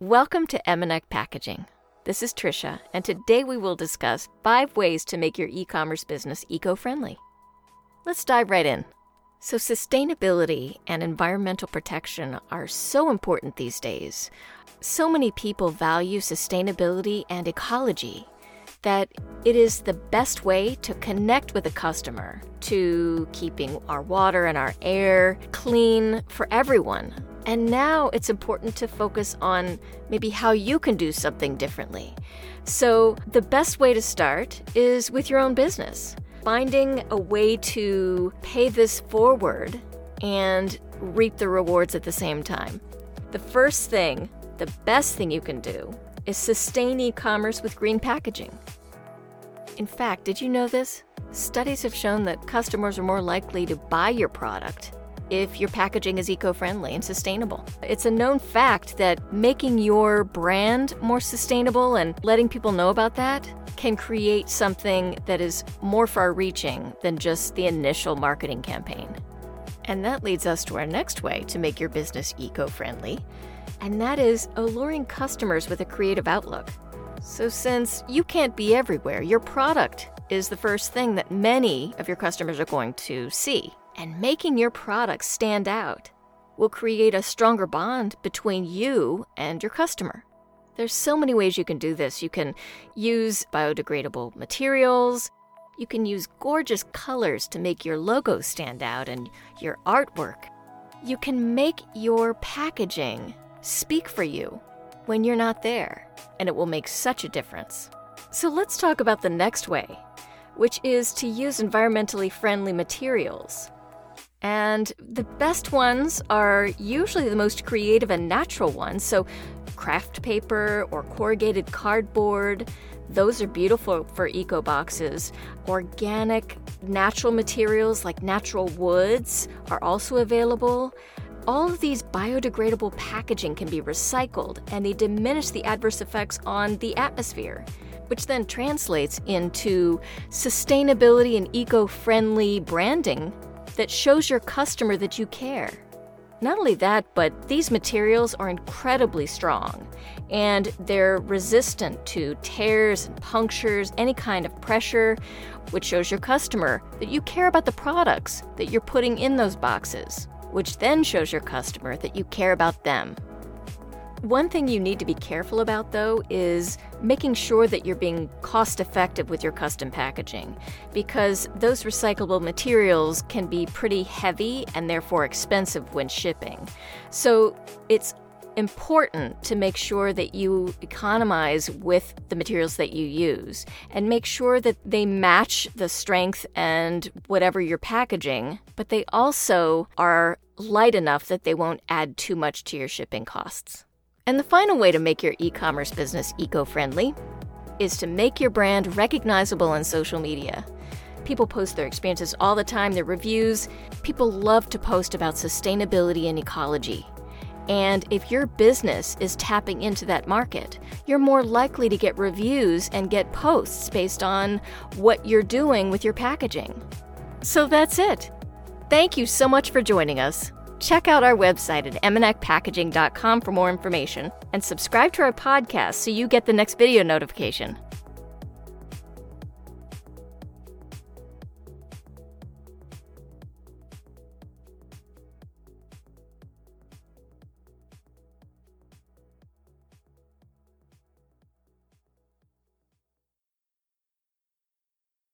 Welcome to Emenac Packaging. This is Trisha, and today we will discuss five ways to make your e commerce business eco friendly. Let's dive right in. So, sustainability and environmental protection are so important these days. So many people value sustainability and ecology that it is the best way to connect with a customer, to keeping our water and our air clean for everyone. And now it's important to focus on maybe how you can do something differently. So, the best way to start is with your own business. Finding a way to pay this forward and reap the rewards at the same time. The first thing, the best thing you can do, is sustain e commerce with green packaging. In fact, did you know this? Studies have shown that customers are more likely to buy your product if your packaging is eco friendly and sustainable. It's a known fact that making your brand more sustainable and letting people know about that can create something that is more far reaching than just the initial marketing campaign. And that leads us to our next way to make your business eco friendly, and that is alluring customers with a creative outlook. So, since you can't be everywhere, your product is the first thing that many of your customers are going to see. And making your product stand out will create a stronger bond between you and your customer. There's so many ways you can do this. You can use biodegradable materials. You can use gorgeous colors to make your logo stand out and your artwork. You can make your packaging speak for you when you're not there, and it will make such a difference. So let's talk about the next way, which is to use environmentally friendly materials. And the best ones are usually the most creative and natural ones. So, kraft paper or corrugated cardboard, those are beautiful for eco boxes. Organic, natural materials like natural woods are also available. All of these biodegradable packaging can be recycled and they diminish the adverse effects on the atmosphere, which then translates into sustainability and eco friendly branding that shows your customer that you care. Not only that, but these materials are incredibly strong and they're resistant to tears and punctures, any kind of pressure, which shows your customer that you care about the products that you're putting in those boxes which then shows your customer that you care about them. One thing you need to be careful about, though, is making sure that you're being cost effective with your custom packaging, because those recyclable materials can be pretty heavy and therefore expensive when shipping. So it's important to make sure that you economize with the materials that you use and make sure that they match the strength and whatever you're packaging, but they also are light enough that they won't add too much to your shipping costs. And the final way to make your e commerce business eco friendly is to make your brand recognizable on social media. People post their experiences all the time, their reviews. People love to post about sustainability and ecology. And if your business is tapping into that market, you're more likely to get reviews and get posts based on what you're doing with your packaging. So that's it. Thank you so much for joining us. Check out our website at emenacpackaging.com for more information and subscribe to our podcast so you get the next video notification.